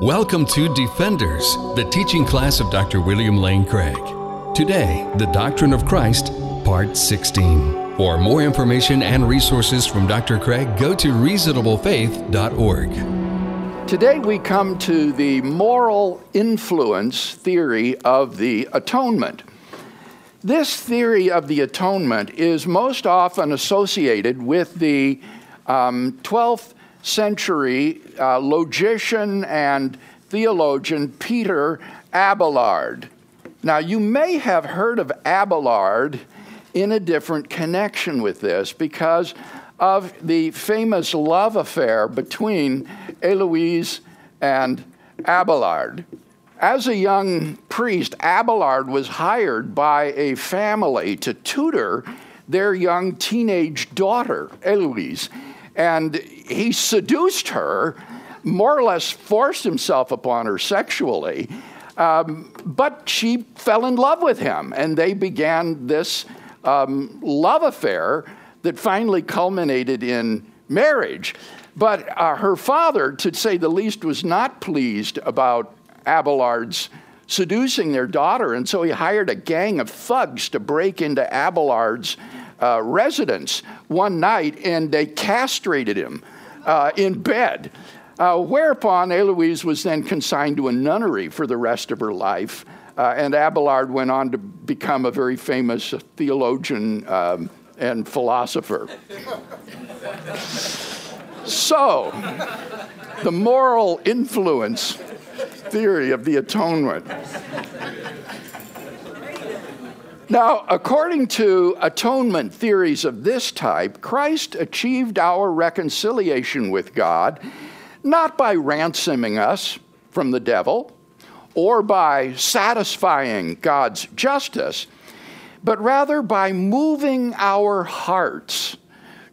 Welcome to Defenders, the teaching class of Dr. William Lane Craig. Today, the Doctrine of Christ, Part 16. For more information and resources from Dr. Craig, go to reasonablefaith.org. Today we come to the moral influence theory of the atonement. This theory of the atonement is most often associated with the um, 12th century uh, logician and theologian Peter Abelard. Now, you may have heard of Abelard in a different connection with this because of the famous love affair between Eloise and Abelard. As a young priest, Abelard was hired by a family to tutor their young teenage daughter, Heloise. And he seduced her, more or less forced himself upon her sexually. Um, but she fell in love with him, and they began this um, love affair that finally culminated in marriage. But uh, her father, to say the least, was not pleased about Abelard's seducing their daughter, and so he hired a gang of thugs to break into Abelard's uh, residence one night and they castrated him uh, in bed. Uh, whereupon Eloise was then consigned to a nunnery for the rest of her life. Uh, and Abelard went on to become a very famous theologian um, and philosopher. so, the moral influence theory of the atonement. Now, according to atonement theories of this type, Christ achieved our reconciliation with God not by ransoming us from the devil or by satisfying God's justice, but rather by moving our hearts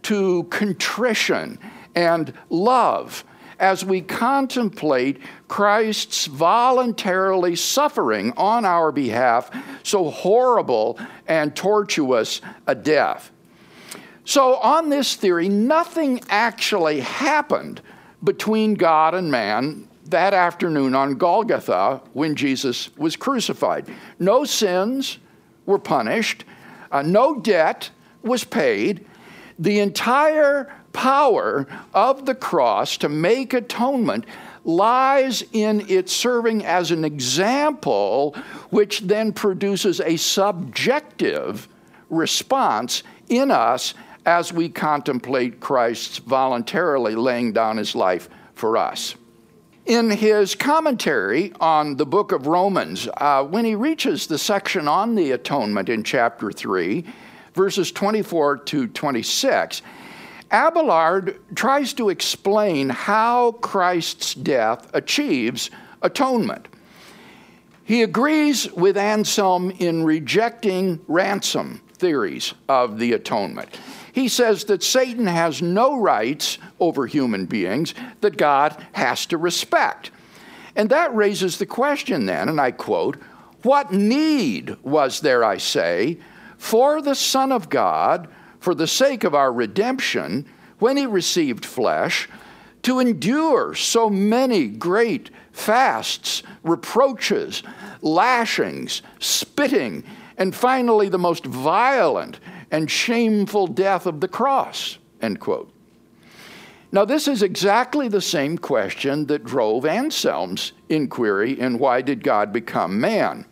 to contrition and love as we contemplate Christ's voluntarily suffering on our behalf so horrible and tortuous a death. So, on this theory, nothing actually happened between God and man that afternoon on Golgotha when Jesus was crucified. No sins were punished, uh, no debt was paid. The entire power of the cross to make atonement lies in its serving as an example, which then produces a subjective response in us as we contemplate Christ's voluntarily laying down his life for us. In his commentary on the book of Romans, uh, when he reaches the section on the atonement in chapter 3, verses 24 to 26, Abelard tries to explain how Christ's death achieves atonement. He agrees with Anselm in rejecting ransom theories of the atonement. He says that Satan has no rights over human beings that God has to respect. And that raises the question then, and I quote, What need was there, I say, for the Son of God for the sake of our redemption, when he received flesh, to endure so many great fasts, reproaches, lashings, spitting, and finally the most violent and shameful death of the cross. End quote. Now, this is exactly the same question that drove Anselm's inquiry in Why Did God Become Man?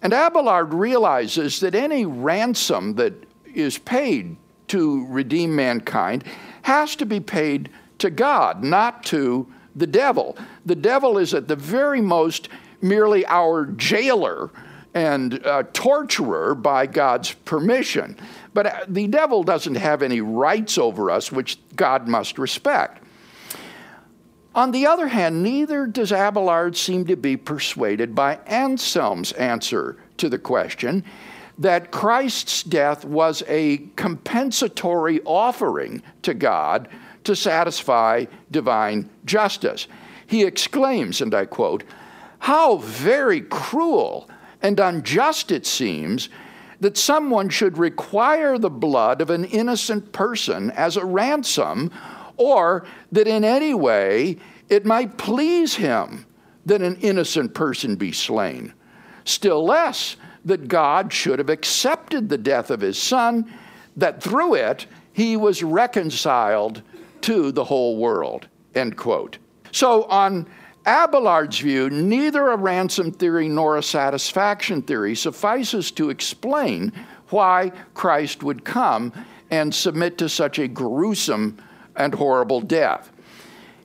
And Abelard realizes that any ransom that is paid to redeem mankind has to be paid to God, not to the devil. The devil is at the very most merely our jailer and uh, torturer by God's permission. But uh, the devil doesn't have any rights over us, which God must respect. On the other hand, neither does Abelard seem to be persuaded by Anselm's answer to the question that Christ's death was a compensatory offering to God to satisfy divine justice. He exclaims, and I quote, How very cruel and unjust it seems that someone should require the blood of an innocent person as a ransom, or that in any way it might please him that an innocent person be slain, still less that God should have accepted the death of his son, that through it he was reconciled to the whole world. End quote. So, on Abelard's view, neither a ransom theory nor a satisfaction theory suffices to explain why Christ would come and submit to such a gruesome and horrible death.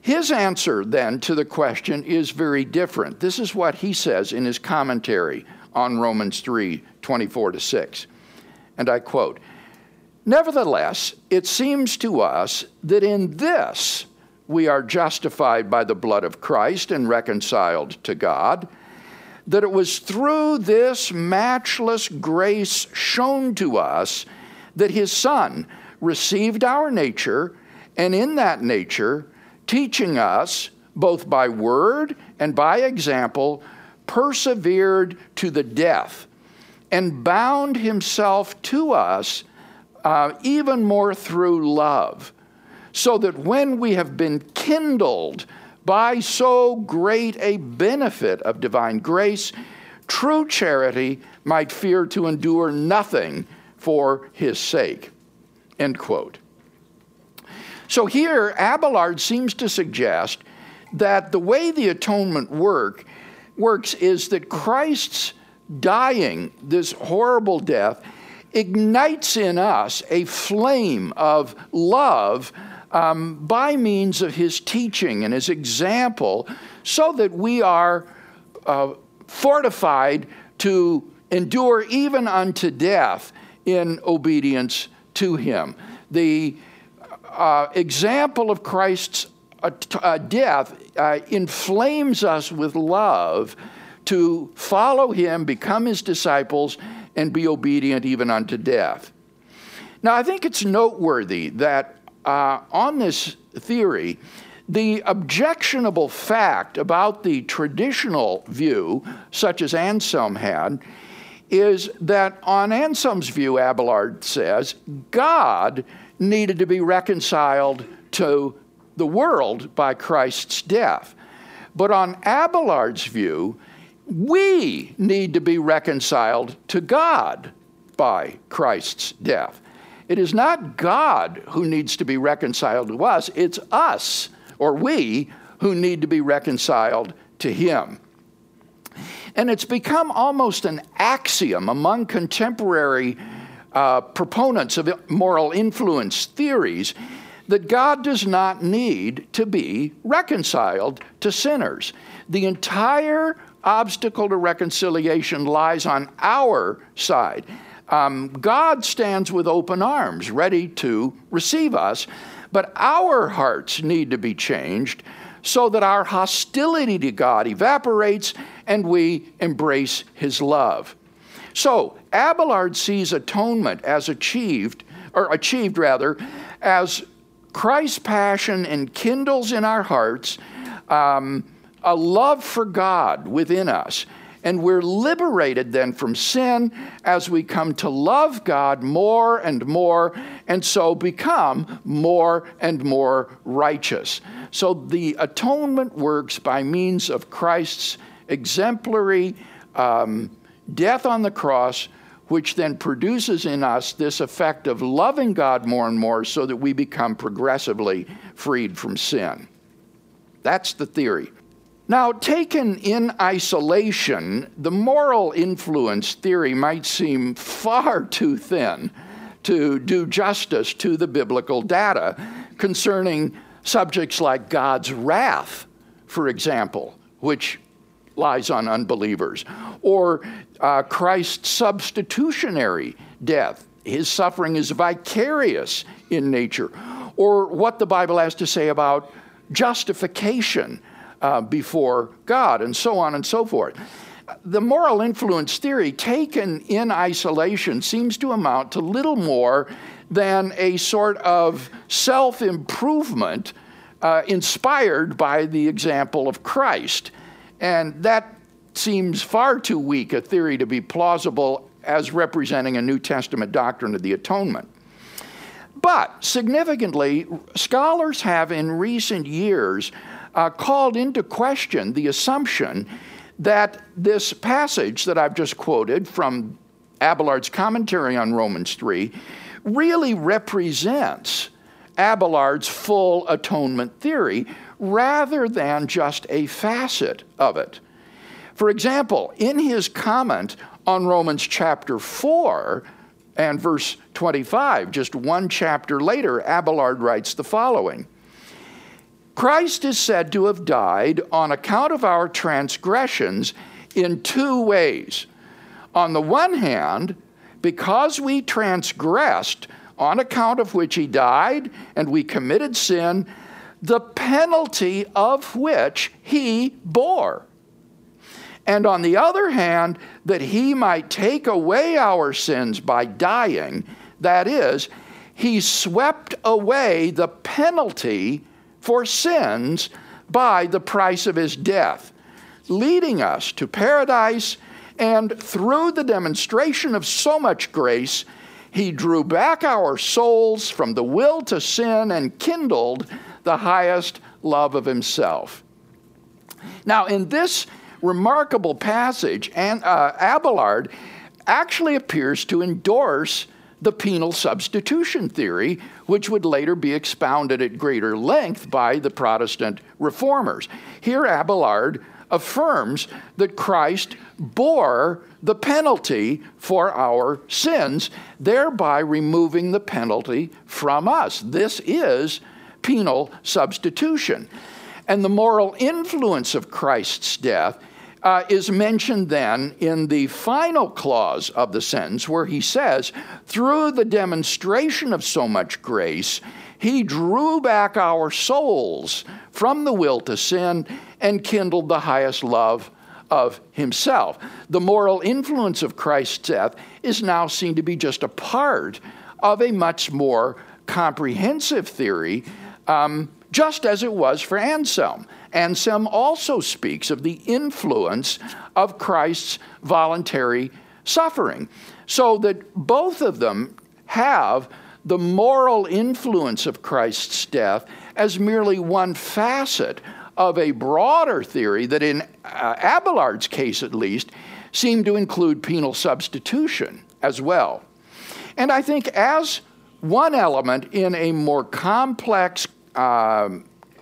His answer then to the question is very different. This is what he says in his commentary on Romans 3 24 to 6. And I quote Nevertheless, it seems to us that in this we are justified by the blood of Christ and reconciled to God, that it was through this matchless grace shown to us that his Son received our nature, and in that nature, teaching us, both by word and by example, persevered to the death, and bound himself to us uh, even more through love, so that when we have been kindled by so great a benefit of divine grace, true charity might fear to endure nothing for his sake. End quote. So here, Abelard seems to suggest that the way the atonement work works is that Christ's dying this horrible death ignites in us a flame of love um, by means of his teaching and his example, so that we are uh, fortified to endure even unto death in obedience to him. The uh, example of Christ's death uh, inflames us with love to follow him, become his disciples, and be obedient even unto death. Now, I think it's noteworthy that uh, on this theory, the objectionable fact about the traditional view, such as Anselm had, is that on Anselm's view, Abelard says, God needed to be reconciled to the world by Christ's death. But on Abelard's view, we need to be reconciled to God by Christ's death. It is not God who needs to be reconciled to us, it's us, or we, who need to be reconciled to Him. And it's become almost an axiom among contemporary uh, proponents of moral influence theories that God does not need to be reconciled to sinners. The entire obstacle to reconciliation lies on our side. Um, God stands with open arms, ready to receive us, but our hearts need to be changed so that our hostility to God evaporates and we embrace His love. So, Abelard sees atonement as achieved, or achieved rather, as Christ's passion enkindles in our hearts um, a love for God within us and we're liberated then from sin as we come to love God more and more, and so become more and more righteous. So the atonement works by means of Christ's exemplary um, death on the cross, which then produces in us this effect of loving God more and more so that we become progressively freed from sin. That's the theory. Now, taken in isolation, the moral influence theory might seem far too thin to do justice to the biblical data concerning subjects like God's wrath, for example, which lies on unbelievers, or uh, Christ's substitutionary death. His suffering is vicarious in nature, or what the Bible has to say about justification uh, before God, and so on and so forth. The moral influence theory, taken in isolation, seems to amount to little more than a sort of self improvement uh, inspired by the example of Christ. And that seems far too weak a theory to be plausible as representing a New Testament doctrine of the atonement. But significantly, scholars have in recent years uh, called into question the assumption that this passage that I've just quoted from Abelard's commentary on Romans 3 really represents Abelard's full atonement theory rather than just a facet of it. For example, in his comment on Romans chapter 4 and verse 25, just one chapter later, Abelard writes the following Christ is said to have died on account of our transgressions in two ways. On the one hand, because we transgressed, on account of which he died, and we committed sin, the penalty of which he bore. And on the other hand, that he might take away our sins by dying, that is, he swept away the penalty for sins by the price of his death, leading us to paradise. And through the demonstration of so much grace, he drew back our souls from the will to sin and kindled the highest love of himself. Now, in this remarkable passage, and, uh, Abelard actually appears to endorse the penal substitution theory, which would later be expounded at greater length by the Protestant reformers. Here, Abelard affirms that Christ bore the penalty for our sins, thereby removing the penalty from us. This is penal substitution. And the moral influence of Christ's death uh, is mentioned then in the final clause of the sentence, where he says, Through the demonstration of so much grace, he drew back our souls from the will to sin and kindled the highest love of himself. The moral influence of Christ's death is now seen to be just a part of a much more comprehensive theory, um, just as it was for Anselm. Anselm also speaks of the influence of Christ's voluntary suffering, so that both of them have the moral influence of Christ's death as merely one facet of a broader theory that, in uh, Abelard's case at least, seemed to include penal substitution as well. And I think, as one element in a more complex, uh,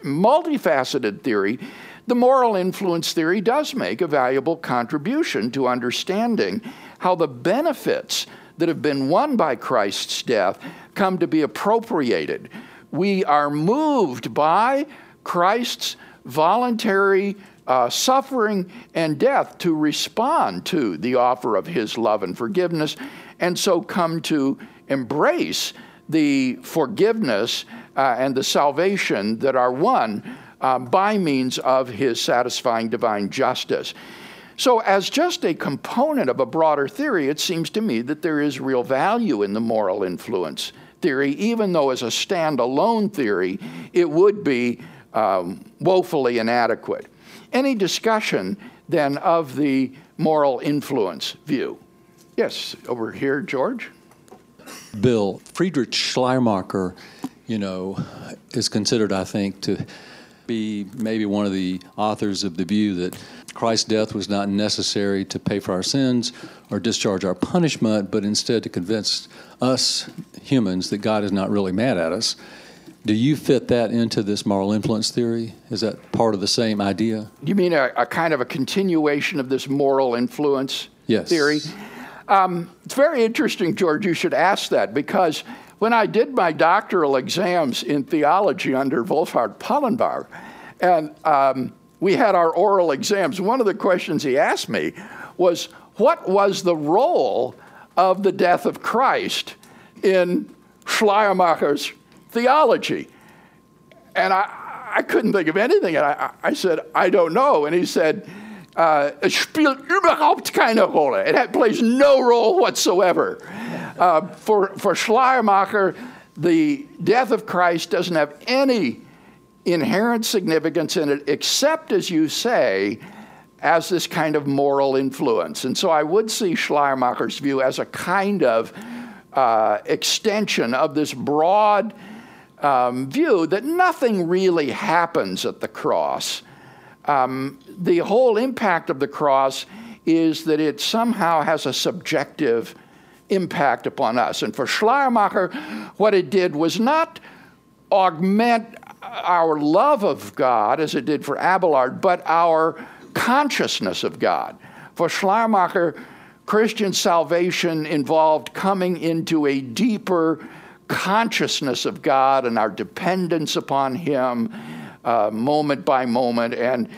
multifaceted theory, the moral influence theory does make a valuable contribution to understanding how the benefits that have been won by Christ's death come to be appropriated. We are moved by Christ's voluntary uh, suffering and death to respond to the offer of his love and forgiveness, and so come to embrace the forgiveness uh, and the salvation that are won uh, by means of his satisfying divine justice. So, as just a component of a broader theory, it seems to me that there is real value in the moral influence theory, even though as a standalone theory, it would be um, woefully inadequate. Any discussion then of the moral influence view? Yes, over here, George. Bill, Friedrich Schleiermacher, you know, is considered, I think, to be maybe one of the authors of the view that Christ's death was not necessary to pay for our sins or discharge our punishment, but instead to convince us humans that God is not really mad at us. Do you fit that into this moral influence theory? Is that part of the same idea? You mean a, a kind of a continuation of this moral influence yes. theory? Um, it's very interesting, George, you should ask that because when I did my doctoral exams in theology under Wolfhart Pannenberg, and um, we had our oral exams, one of the questions he asked me was, What was the role of the death of Christ in Schleiermacher's theology? And I, I couldn't think of anything. And I, I said, I don't know. And he said, uh, es spielt überhaupt keine Rolle. It plays no role whatsoever. Uh, for, for Schleiermacher, the death of Christ doesn't have any inherent significance in it, except, as you say, as this kind of moral influence. And so I would see Schleiermacher's view as a kind of uh, extension of this broad um, view that nothing really happens at the cross. Um, the whole impact of the cross is that it somehow has a subjective impact upon us. And for Schleiermacher, what it did was not augment our love of God as it did for Abelard, but our consciousness of God. For Schleiermacher, Christian salvation involved coming into a deeper consciousness of God and our dependence upon Him uh, moment by moment. And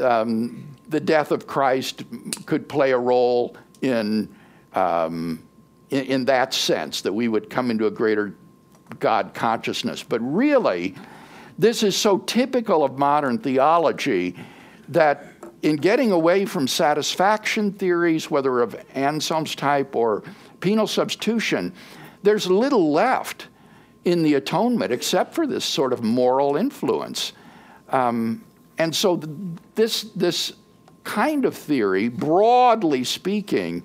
um, the death of Christ could play a role in, um, in, in that sense, that we would come into a greater God consciousness. But really, this is so typical of modern theology that in getting away from satisfaction theories, whether of Anselm's type or penal substitution, there's little left in the atonement except for this sort of moral influence. Um, and so th- this, this kind of theory, broadly speaking,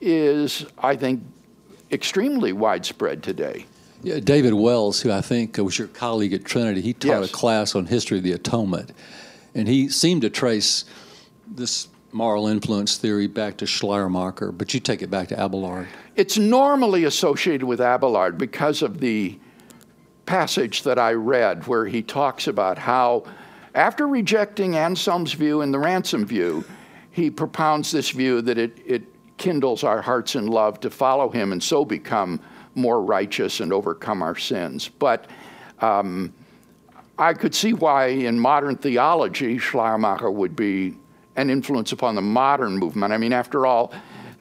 is, I think, extremely widespread today. Yeah, David Wells, who I think was your colleague at Trinity, he taught yes. a class on history of the atonement, and he seemed to trace this moral influence theory back to Schleiermacher, but you take it back to Abelard. It's normally associated with Abelard because of the passage that I read where he talks about how, after rejecting Anselm's view and the ransom view, he propounds this view that it, it kindles our hearts in love to follow him and so become more righteous and overcome our sins. But um, I could see why in modern theology Schleiermacher would be an influence upon the modern movement. I mean, after all,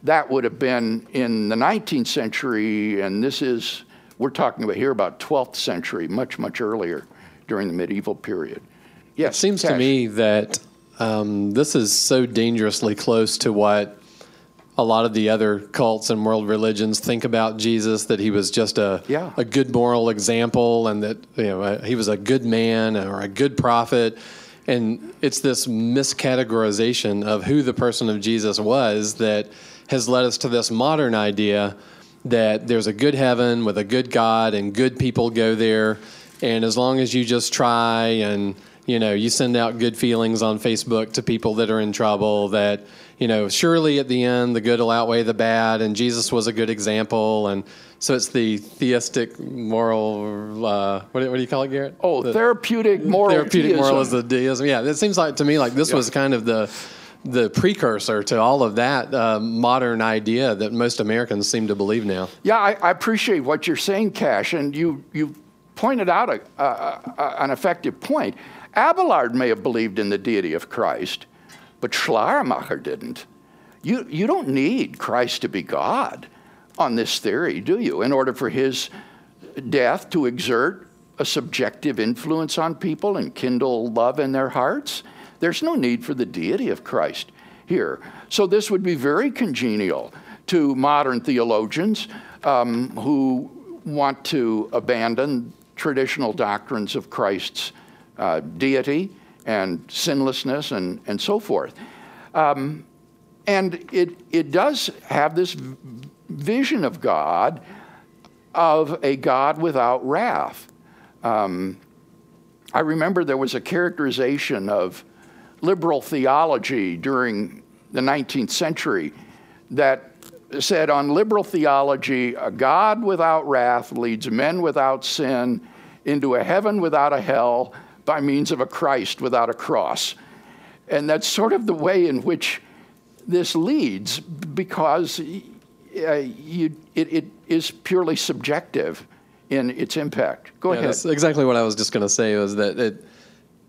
that would have been in the 19th century, and this is, we're talking about here about 12th century, much, much earlier during the medieval period. Yes, it seems Cash. to me that um, this is so dangerously close to what a lot of the other cults and world religions think about Jesus that he was just a yeah. a good moral example and that you know uh, he was a good man or a good prophet and it's this miscategorization of who the person of Jesus was that has led us to this modern idea that there's a good heaven with a good God and good people go there and as long as you just try and you know you send out good feelings on Facebook to people that are in trouble that you know surely at the end the good will outweigh the bad and Jesus was a good example and so it's the theistic moral. Uh, what, do, what, do you call it, Garrett? Oh, the therapeutic moral. Therapeutic moral is the deism. Yeah, it seems like to me like this yeah. was kind of the the precursor to all of that uh, modern idea that most Americans seem to believe now. Yeah, I, I appreciate what you're saying, Cash, and you you pointed out a, a, a, an effective point. Abelard may have believed in the deity of Christ, but Schleiermacher didn't. You you don't need Christ to be God on this theory, do you? In order for his death to exert a subjective influence on people and kindle love in their hearts, there's no need for the deity of Christ here. So this would be very congenial to modern theologians um, who want to abandon traditional doctrines of Christ's uh, deity and sinlessness and, and so forth. Um, and it, it does have this vision of God of a God without wrath. Um, I remember there was a characterization of liberal theology during the 19th century that said on liberal theology, a God without wrath leads men without sin into a heaven without a hell by means of a Christ without a cross. And that's sort of the way in which this leads because uh, you, it, it is purely subjective in its impact. Go yeah, ahead. That's exactly what I was just going to say was that it,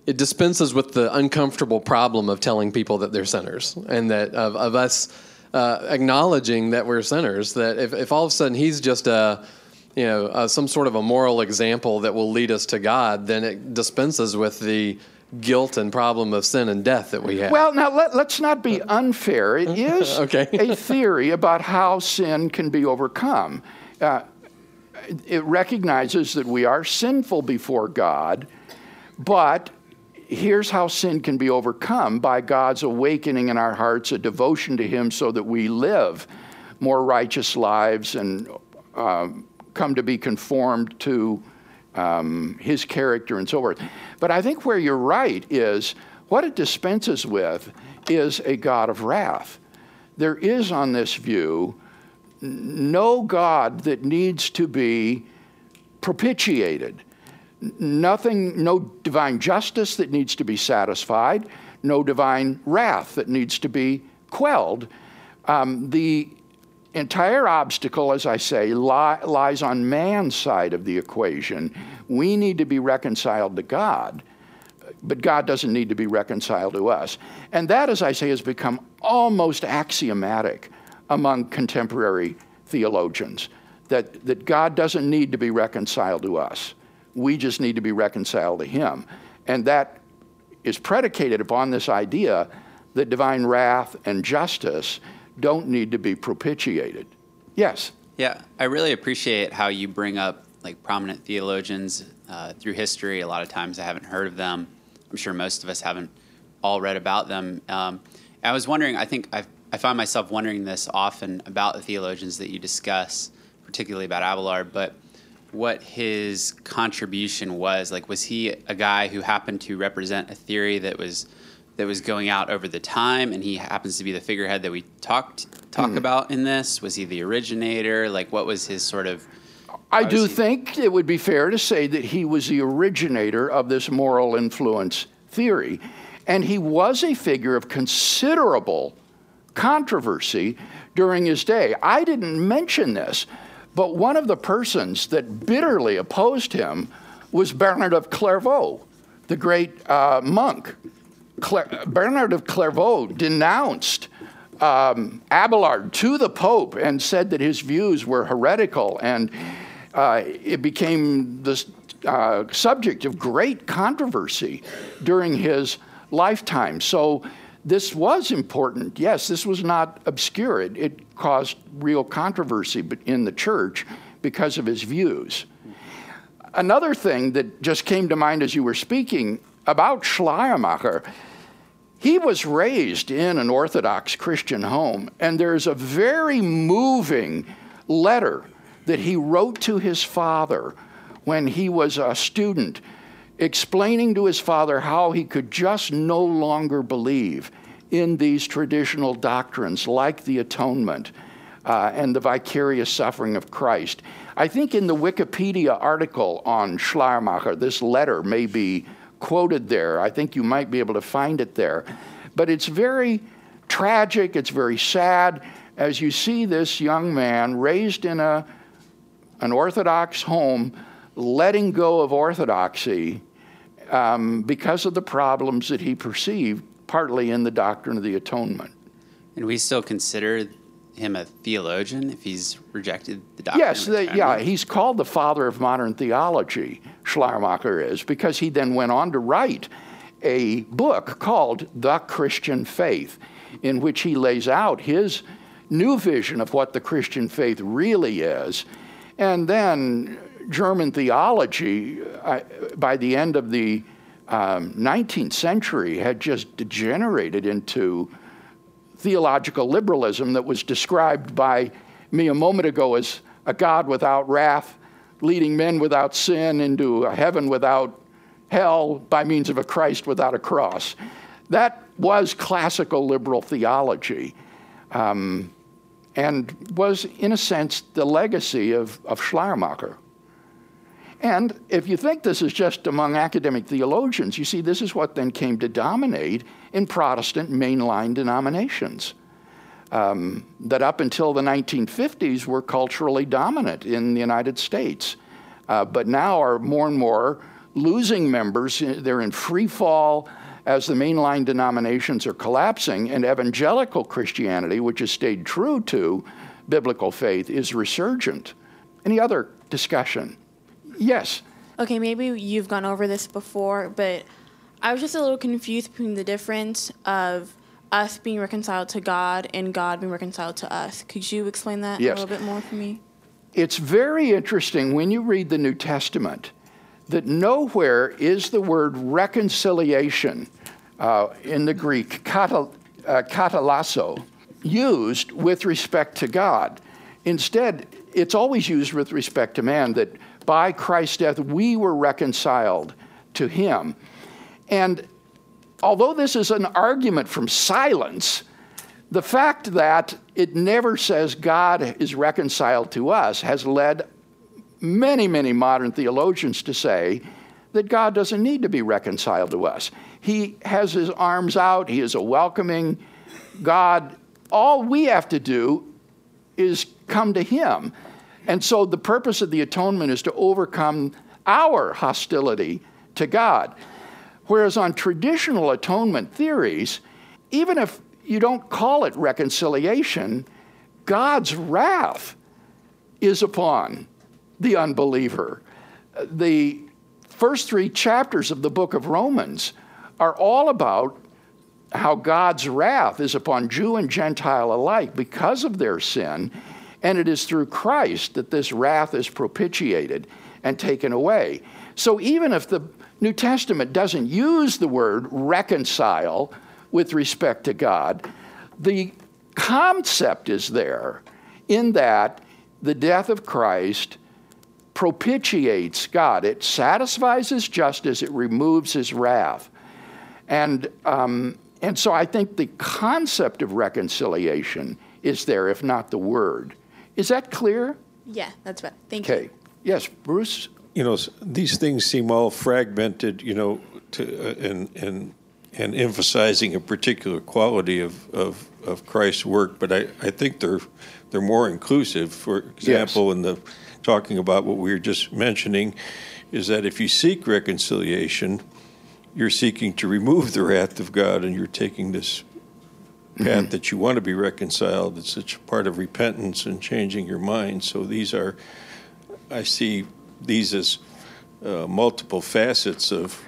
it dispenses with the uncomfortable problem of telling people that they're sinners and that of, of us uh, acknowledging that we're sinners. That if, if all of a sudden he's just a, you know, uh, some sort of a moral example that will lead us to God, then it dispenses with the guilt and problem of sin and death that we have. Well, now let, us not be unfair. It is okay. a theory about how sin can be overcome. Uh, it recognizes that we are sinful before God, but here's how sin can be overcome by God's awakening in our hearts a devotion to Him so that we live more righteous lives and uh, come to be conformed to um, his character and so forth. But I think where you're right is what it dispenses with is a God of wrath. There is on this view no God that needs to be propitiated. Nothing, no divine justice that needs to be satisfied, no divine wrath that needs to be quelled. Um, the entire obstacle, as I say, li- lies on man's side of the equation. We need to be reconciled to God, but God doesn't need to be reconciled to us. And that, as I say, has become almost axiomatic among contemporary theologians that, that God doesn't need to be reconciled to us. We just need to be reconciled to Him. And that is predicated upon this idea that divine wrath and justice don't need to be propitiated. Yes? Yeah, I really appreciate how you bring up like prominent theologians uh, through history. A lot of times I haven't heard of them. I'm sure most of us haven't all read about them. Um, I was wondering, I think I've, I find myself wondering this often about the theologians that you discuss, particularly about Abelard, but what his contribution was. Like, was he a guy who happened to represent a theory that was that was going out over the time, and he happens to be the figurehead that we talked talk mm. about in this? Was he the originator? Like, what was his sort of? I do he... think it would be fair to say that he was the originator of this moral influence theory, and he was a figure of considerable controversy during his day. I didn't mention this, but one of the persons that bitterly opposed him was Bernard of Clairvaux, the great uh, monk Bernard of Clairvaux denounced um, Abelard to the Pope and said that his views were heretical, and uh, it became the uh, subject of great controversy during his lifetime. So this was important. Yes, this was not obscure. It, it caused real controversy in the church because of his views. Another thing that just came to mind as you were speaking about Schleiermacher he was raised in an Orthodox Christian home, and there's a very moving letter that he wrote to his father when he was a student, explaining to his father how he could just no longer believe in these traditional doctrines like the atonement uh, and the vicarious suffering of Christ. I think in the Wikipedia article on Schleiermacher, this letter may be quoted there. I think you might be able to find it there. But it's very tragic, it's very sad as you see this young man raised in a, an Orthodox home letting go of orthodoxy um, because of the problems that he perceived, partly in the doctrine of the atonement. And we still consider him a theologian if he's rejected the doctrine? Yes, the, yeah, he's called the father of modern theology, Schleiermacher is, because he then went on to write a book called The Christian Faith, in which he lays out his new vision of what the Christian faith really is. And then German theology, uh, by the end of the um, 19th century, had just degenerated into theological liberalism that was described by me a moment ago as a God without wrath, leading men without sin into a heaven without hell by means of a Christ without a cross. That was classical liberal theology um, and was, in a sense, the legacy of, of Schleiermacher. And if you think this is just among academic theologians, you see, this is what then came to dominate in Protestant mainline denominations. Um, that up until the 1950s were culturally dominant in the United States, uh, but now are more and more losing members. They're in free fall as the mainline denominations are collapsing, and evangelical Christianity, which has stayed true to biblical faith, is resurgent. Any other discussion? Yes. Okay, maybe you've gone over this before, but I was just a little confused between the difference of us being reconciled to God and God being reconciled to us. Could you explain that yes. a little bit more for me? It's very interesting when you read the New Testament that nowhere is the word reconciliation uh, in the Greek, kata, uh, katalasso, used with respect to God. Instead, it's always used with respect to man that by Christ's death, we were reconciled to him. And although this is an argument from silence, the fact that it never says God is reconciled to us has led many, many modern theologians to say that God doesn't need to be reconciled to us. He has his arms out, he is a welcoming God. All we have to do is come to him. And so the purpose of the atonement is to overcome our hostility to God. Whereas on traditional atonement theories, even if you don't call it reconciliation, God's wrath is upon the unbeliever. The first three chapters of the book of Romans are all about how God's wrath is upon Jew and Gentile alike because of their sin, and it is through Christ that this wrath is propitiated and taken away. So even if the New Testament doesn't use the word reconcile, with respect to God. The concept is there in that the death of Christ propitiates God. It satisfies his justice, it removes his wrath. And, um, and so I think the concept of reconciliation is there, if not the word. Is that clear? Yeah, that's better. Thank okay. you. Okay. Yes, Bruce? You know, these things seem all fragmented, you know, to, uh, and, and and emphasizing a particular quality of, of, of Christ's work, but I, I think they're they're more inclusive. For example, yes. in the talking about what we were just mentioning, is that if you seek reconciliation, you're seeking to remove the wrath of God, and you're taking this path mm-hmm. that you want to be reconciled. It's such a part of repentance and changing your mind. So these are, I see these as uh, multiple facets of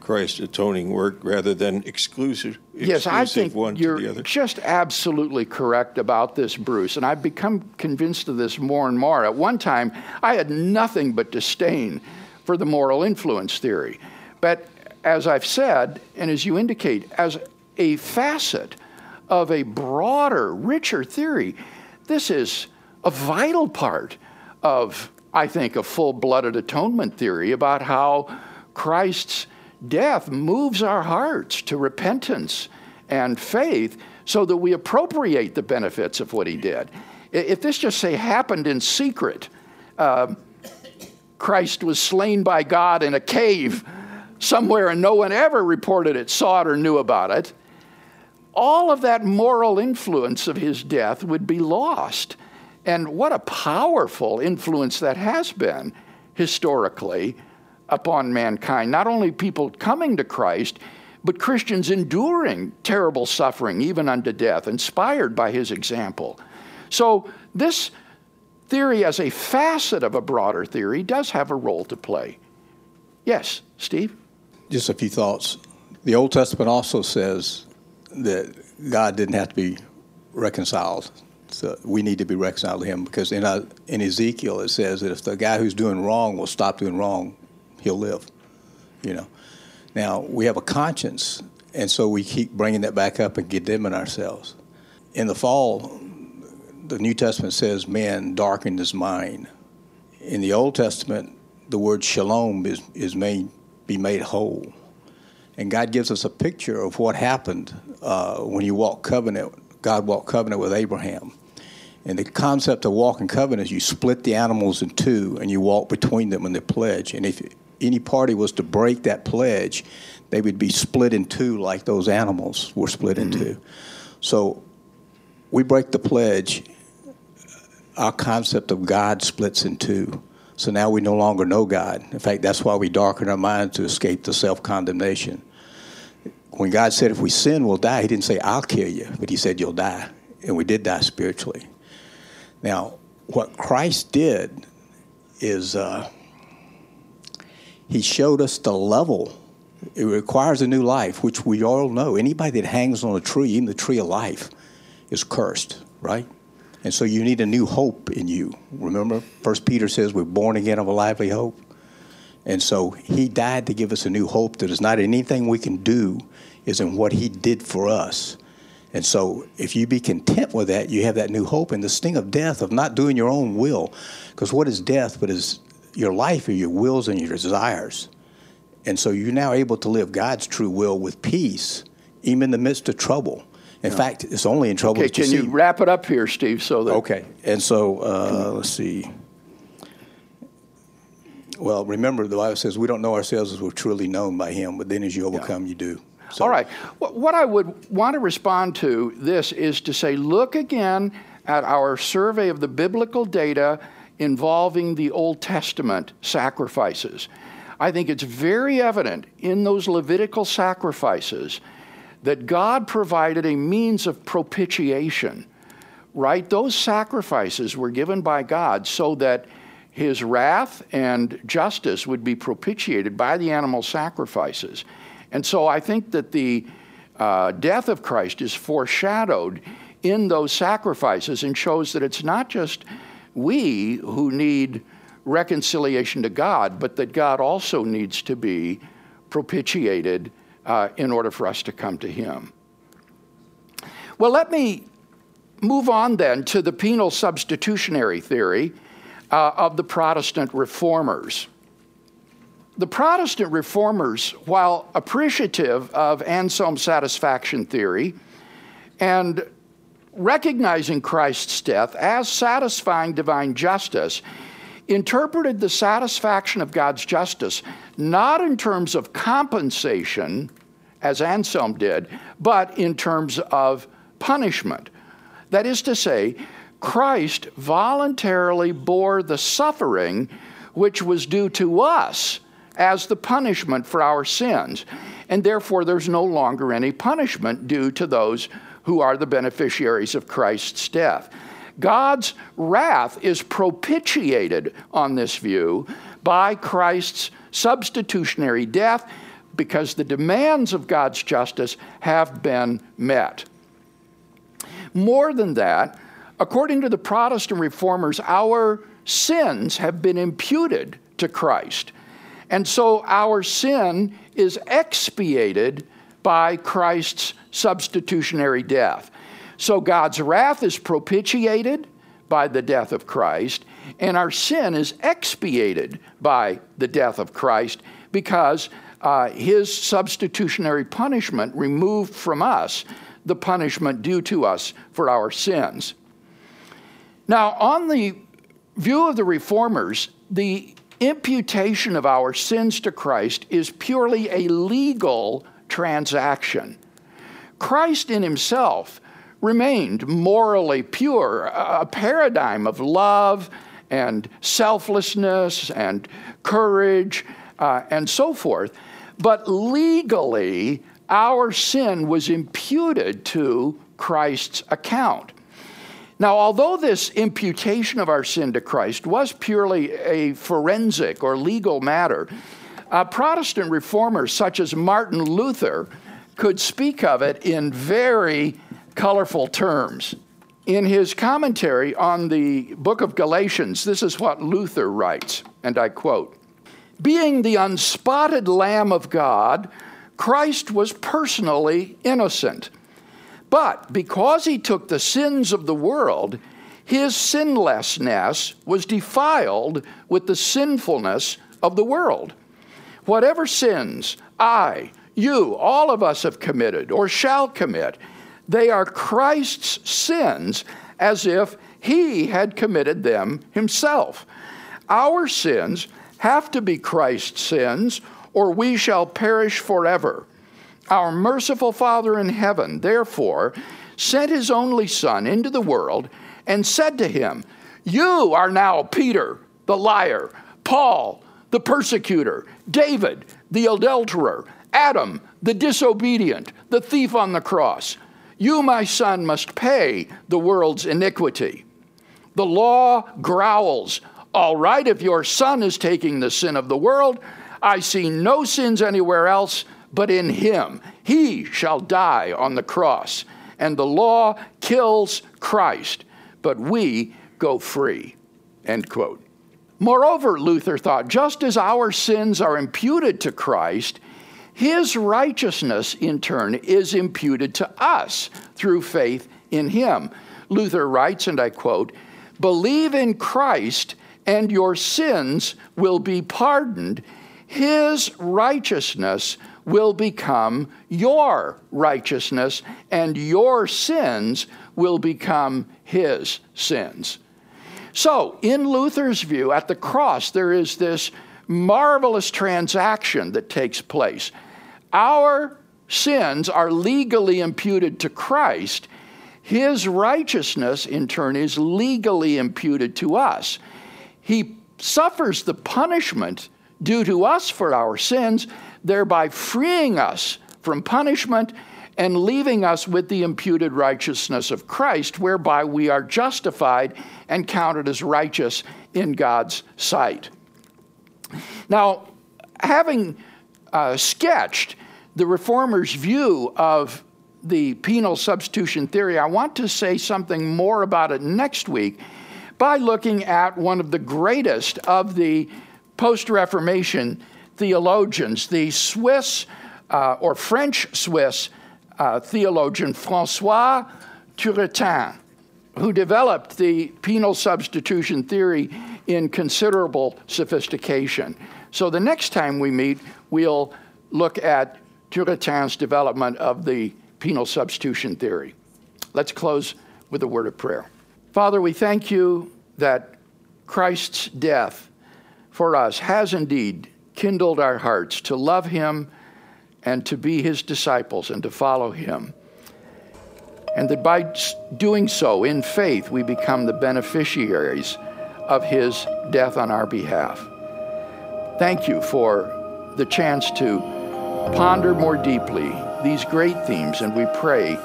Christ's atoning work rather than exclusive. Yes, I think you're just absolutely correct about this, Bruce, and I've become convinced of this more and more. At one time, I had nothing but disdain for the moral influence theory. But as I've said, and as you indicate, as a facet of a broader, richer theory, this is a vital part of, I think, a full blooded atonement theory about how Christ's death moves our hearts to repentance and faith so that we appropriate the benefits of what he did. If this just say happened in secret, uh, Christ was slain by God in a cave somewhere and no one ever reported it, saw it, or knew about it, all of that moral influence of his death would be lost. And what a powerful influence that has been historically upon mankind. Not only people coming to Christ, but Christians enduring terrible suffering, even unto death, inspired by his example. So, this theory, as a facet of a broader theory, does have a role to play. Yes, Steve? Just a few thoughts. The Old Testament also says that God didn't have to be reconciled. So we need to be reconciled to Him because in, uh, in Ezekiel it says that if the guy who's doing wrong will stop doing wrong, he'll live. You know. Now we have a conscience, and so we keep bringing that back up and condemning ourselves. In the fall, the New Testament says man darkened his mind. In the Old Testament, the word shalom is, is made be made whole. And God gives us a picture of what happened uh, when you walk covenant. God walked covenant with Abraham. And the concept of walking covenant is you split the animals in two and you walk between them in the pledge. And if any party was to break that pledge, they would be split in two like those animals were split in mm-hmm. two. So we break the pledge, our concept of God splits in two. So now we no longer know God. In fact, that's why we darken our minds to escape the self condemnation. When God said, if we sin, we'll die, He didn't say, I'll kill you, but He said, you'll die. And we did die spiritually. Now, what Christ did is. Uh, he showed us the level. It requires a new life, which we all know. Anybody that hangs on a tree, even the tree of life, is cursed, right? And so you need a new hope in you. Remember, First Peter says we're born again of a lively hope. And so he died to give us a new hope that is not anything we can do, is in what he did for us. And so if you be content with that, you have that new hope and the sting of death of not doing your own will. Because what is death but is your life or your wills and your desires. And so you're now able to live God's true will with peace, even in the midst of trouble. In yeah. fact, it's only in trouble. Okay, can you, you wrap it up here, Steve? So that okay. And so uh, let's see. Well, remember the Bible says we don't know ourselves as we're truly known by Him, but then as you overcome, yeah. you do. So. All right. What I would want to respond to this is to say, look again at our survey of the biblical data involving the Old Testament sacrifices. I think it's very evident in those Levitical sacrifices that God provided a means of propitiation, right? Those sacrifices were given by God so that his wrath and justice would be propitiated by the animal sacrifices. And so I think that the uh, death of Christ is foreshadowed in those sacrifices and shows that it's not just we who need reconciliation to God, but that God also needs to be propitiated uh, in order for us to come to Him. Well, let me move on then to the penal substitutionary theory uh, of the Protestant reformers. The Protestant reformers, while appreciative of Anselm's satisfaction theory and recognizing Christ's death as satisfying divine justice, interpreted the satisfaction of God's justice not in terms of compensation, as Anselm did, but in terms of punishment. That is to say, Christ voluntarily bore the suffering which was due to us as the punishment for our sins. And therefore, there's no longer any punishment due to those who are the beneficiaries of Christ's death. God's wrath is propitiated on this view by Christ's substitutionary death because the demands of God's justice have been met. More than that, according to the Protestant reformers, our sins have been imputed to Christ. And so our sin is expiated by Christ's substitutionary death. So God's wrath is propitiated by the death of Christ, and our sin is expiated by the death of Christ because uh, his substitutionary punishment removed from us the punishment due to us for our sins. Now, on the view of the reformers, the imputation of our sins to Christ is purely a legal transaction. Christ in himself remained morally pure, a paradigm of love and selflessness and courage uh, and so forth. But legally, our sin was imputed to Christ's account. Now, although this imputation of our sin to Christ was purely a forensic or legal matter, uh, Protestant reformers such as Martin Luther could speak of it in very colorful terms. In his commentary on the book of Galatians, this is what Luther writes, and I quote Being the unspotted Lamb of God, Christ was personally innocent. But because he took the sins of the world, his sinlessness was defiled with the sinfulness of the world. Whatever sins I, you, all of us have committed or shall commit, they are Christ's sins as if he had committed them himself. Our sins have to be Christ's sins, or we shall perish forever. Our merciful Father in heaven, therefore, sent his only Son into the world and said to him, You are now Peter, the liar, Paul, the persecutor, David, the adulterer, Adam, the disobedient, the thief on the cross. You, my son, must pay the world's iniquity. The law growls, All right, if your son is taking the sin of the world, I see no sins anywhere else but in him. He shall die on the cross. And the law kills Christ, but we go free. End quote. Moreover, Luther thought, just as our sins are imputed to Christ, his righteousness, in turn, is imputed to us through faith in him. Luther writes, and I quote, Believe in Christ, and your sins will be pardoned. His righteousness will become your righteousness, and your sins will become his sins. So, in Luther's view, at the cross, there is this marvelous transaction that takes place. Our sins are legally imputed to Christ. His righteousness, in turn, is legally imputed to us. He suffers the punishment due to us for our sins, thereby freeing us from punishment and leaving us with the imputed righteousness of Christ, whereby we are justified and counted as righteous in God's sight. Now, having uh, sketched the Reformers' view of the penal substitution theory, I want to say something more about it next week by looking at one of the greatest of the post Reformation theologians, the Swiss uh, or French Swiss uh, theologian Francois Turretin, who developed the penal substitution theory in considerable sophistication. So the next time we meet, we'll look at Turretin's development of the penal substitution theory. Let's close with a word of prayer. Father, we thank you that Christ's death for us has indeed kindled our hearts to love him and to be his disciples and to follow him. And that by doing so in faith, we become the beneficiaries of his death on our behalf. Thank you for the chance to ponder more deeply these great themes, and we pray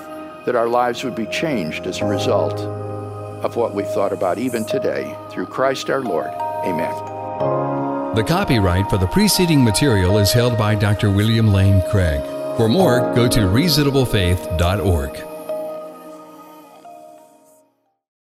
that our lives would be changed as a result of what we thought about even today. Through Christ our Lord. Amen. The copyright for the preceding material is held by Dr. William Lane Craig. For more, go to reasonablefaith.org.